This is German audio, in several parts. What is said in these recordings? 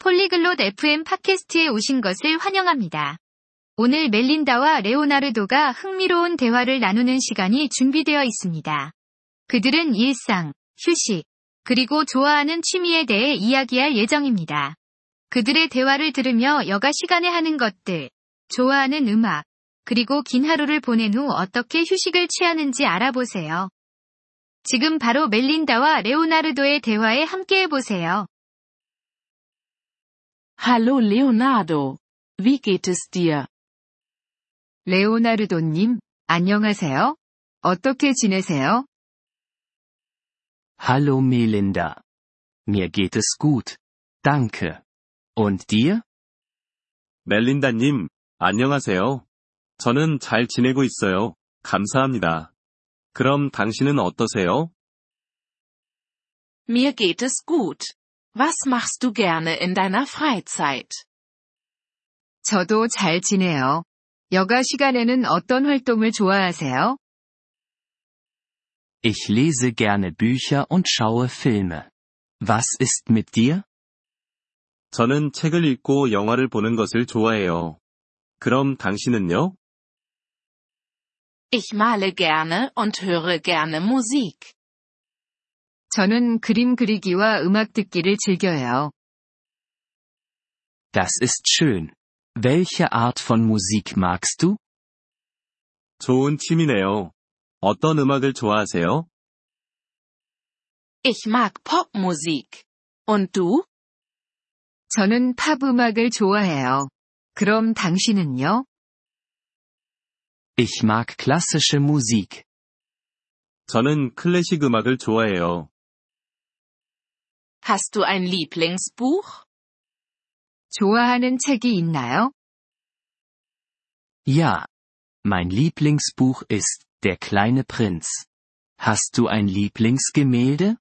폴리글롯 FM 팟캐스트에 오신 것을 환영합니다. 오늘 멜린다와 레오나르도가 흥미로운 대화를 나누는 시간이 준비되어 있습니다. 그들은 일상, 휴식, 그리고 좋아하는 취미에 대해 이야기할 예정입니다. 그들의 대화를 들으며 여가 시간에 하는 것들, 좋아하는 음악, 그리고 긴 하루를 보낸 후 어떻게 휴식을 취하는지 알아보세요. 지금 바로 멜린다와 레오나르도의 대화에 함께 해 보세요. Hallo Leonardo. Wie geht es dir? 레오나르도님, 안녕하세요. 어떻게 지내세요? Hallo Melinda. Mir geht es gut. Danke. Und dir? 멜린다님, 안녕하세요. 저는 잘 지내고 있어요. 감사합니다. 그럼 당신은 어떠세요? Mir geht es gut. Was machst du gerne in deiner Freizeit? 저도 잘 지내요. 여가 시간에는 어떤 활동을 좋아하세요? Ich lese gerne Bücher und schaue Filme. Was ist mit dir? 저는 책을 읽고 영화를 보는 것을 좋아해요. 그럼 당신은요? Ich male gerne und höre gerne Musik. 저는 그림 그리기와 음악 듣기를 즐겨요. Das ist schön. Welche Art von Musik magst du? 좋은 취미네요. 어떤 음악을 좋아하세요? Ich mag Popmusik. Und du? 저는 팝 음악을 좋아해요. 그럼 당신은요? Ich mag klassische Musik. 저는 클래식 음악을 좋아해요. Hast du ein Lieblingsbuch? 좋아하는 책이 있나요? Ja. Mein Lieblingsbuch ist Der kleine Prinz. Hast du ein Lieblingsgemälde?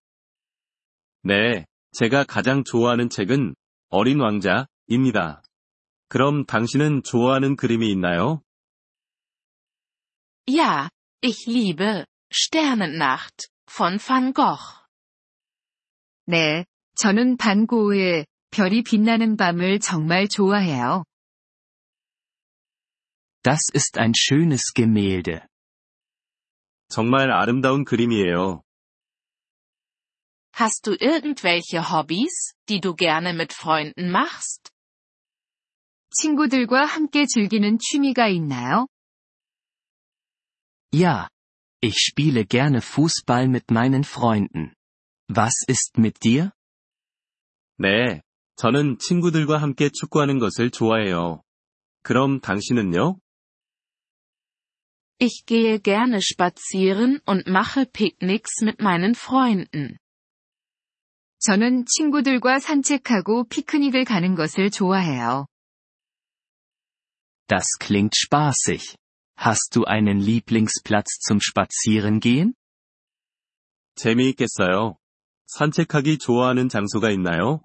네, 제가 가장 좋아하는 책은 어린 왕자입니다. 그럼 당신은 좋아하는 그림이 있나요? Ja, ich liebe Sternennacht von Van Gogh. 네, 저는 반고흐의 별이 빛나는 밤을 정말 좋아해요. Das ist ein schönes Gemälde. 정말 아름다운 그림이에요. Hast du irgendwelche Hobbys, die du gerne mit Freunden machst? 친구들과 함께 즐기는 취미가 있나요? Ja. Ich spiele gerne Fußball mit meinen Freunden. Was ist mit dir? 네, 저는 친구들과 함께 축구하는 것을 좋아해요. 그럼 당신은요? Ich gehe gerne spazieren und mache Picknicks mit meinen Freunden. 저는 친구들과 산책하고 피크닉을 가는 것을 좋아해요. Das klingt spaßig. Hast du einen Lieblingsplatz zum Spazierengehen? 재미있겠어요. 산책하기 좋아하는 장소가 있나요?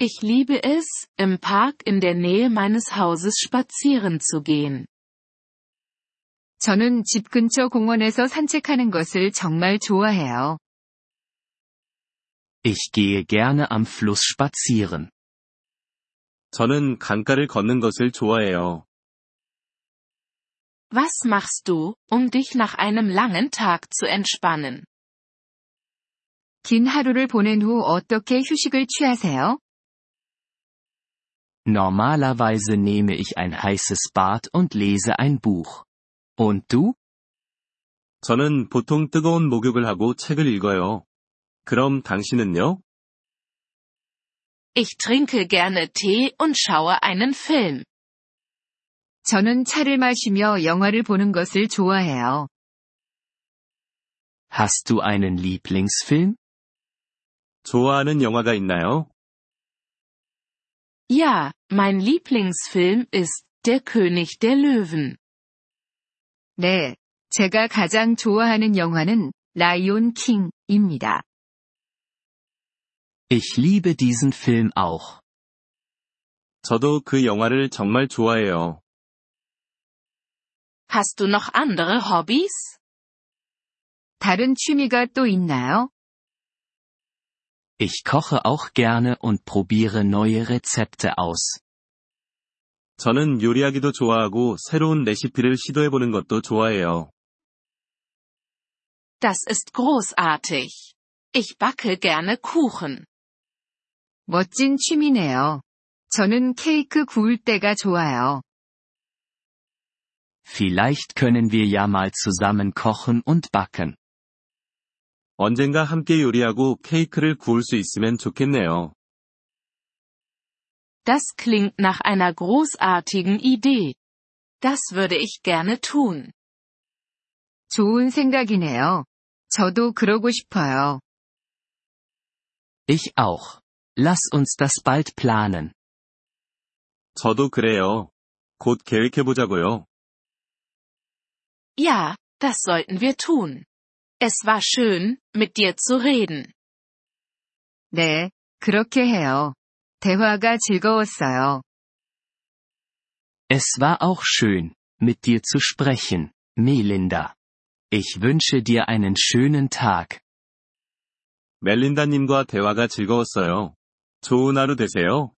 Ich liebe es, im Park in der Nähe meines Hauses spazieren zu gehen. 저는 집 근처 공원에서 산책하는 것을 정말 좋아해요. Ich gehe gerne am Fluss spazieren. 저는 강가를 걷는 것을 좋아해요. Was machst du, um dich nach einem langen Tag zu entspannen? 긴 하루를 보낸 후 어떻게 휴식을 취하세요? Normalerweise nehme ich ein heißes Bad und lese ein Buch. Und du? 저는 보통 뜨거운 목욕을 하고 책을 읽어요. 그럼 당신은요? Ich trinke gerne Tee und schaue einen Film. 저는 차를 마시며 영화를 보는 것을 좋아해요. Hast du einen Lieblingsfilm? 좋아하는 영화가 있나요? Ja, mein Lieblingsfilm ist Der König der Löwen. 네, 제가 가장 좋아하는 영화는 라이온 킹입니다. Ich liebe diesen Film auch. 저도 그 영화를 정말 좋아해요. Hast du noch andere Hobbys? 다른 취미가 또 있나요? Ich koche auch gerne und probiere neue Rezepte aus. 저는 요리하기도 좋아하고 새로운 레시피를 시도해보는 것도 좋아해요. Das ist großartig. Ich backe gerne Kuchen. 멋진 취미네요. 저는 케이크 구울 때가 좋아요. Vielleicht können wir ja mal zusammen kochen und backen. 언젠가 함께 요리하고 케이크를 구울 수 있으면 좋겠네요. Das klingt nach einer großartigen Idee. Das würde ich gerne tun. 좋은 생각이네요. 저도 그러고 싶어요. Ich auch. Lass uns das bald planen. 저도 그래요. 곧 계획해보자고요. Ja, das sollten wir tun. Es war schön, mit dir zu reden. 네, 그렇게 해요. 대화가 즐거웠어요. Es war auch schön, mit dir zu sprechen, Melinda. Ich wünsche dir einen schönen Tag. 멜린다님과 대화가 즐거웠어요. 좋은 하루 되세요.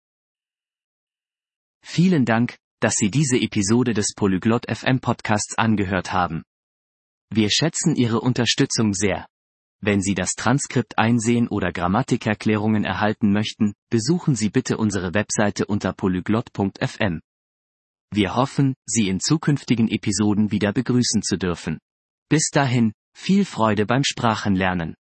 Vielen Dank, dass Sie diese Episode des Polyglot FM Podcasts angehört haben. Wir schätzen Ihre Unterstützung sehr. Wenn Sie das Transkript einsehen oder Grammatikerklärungen erhalten möchten, besuchen Sie bitte unsere Webseite unter polyglot.fm. Wir hoffen, Sie in zukünftigen Episoden wieder begrüßen zu dürfen. Bis dahin, viel Freude beim Sprachenlernen.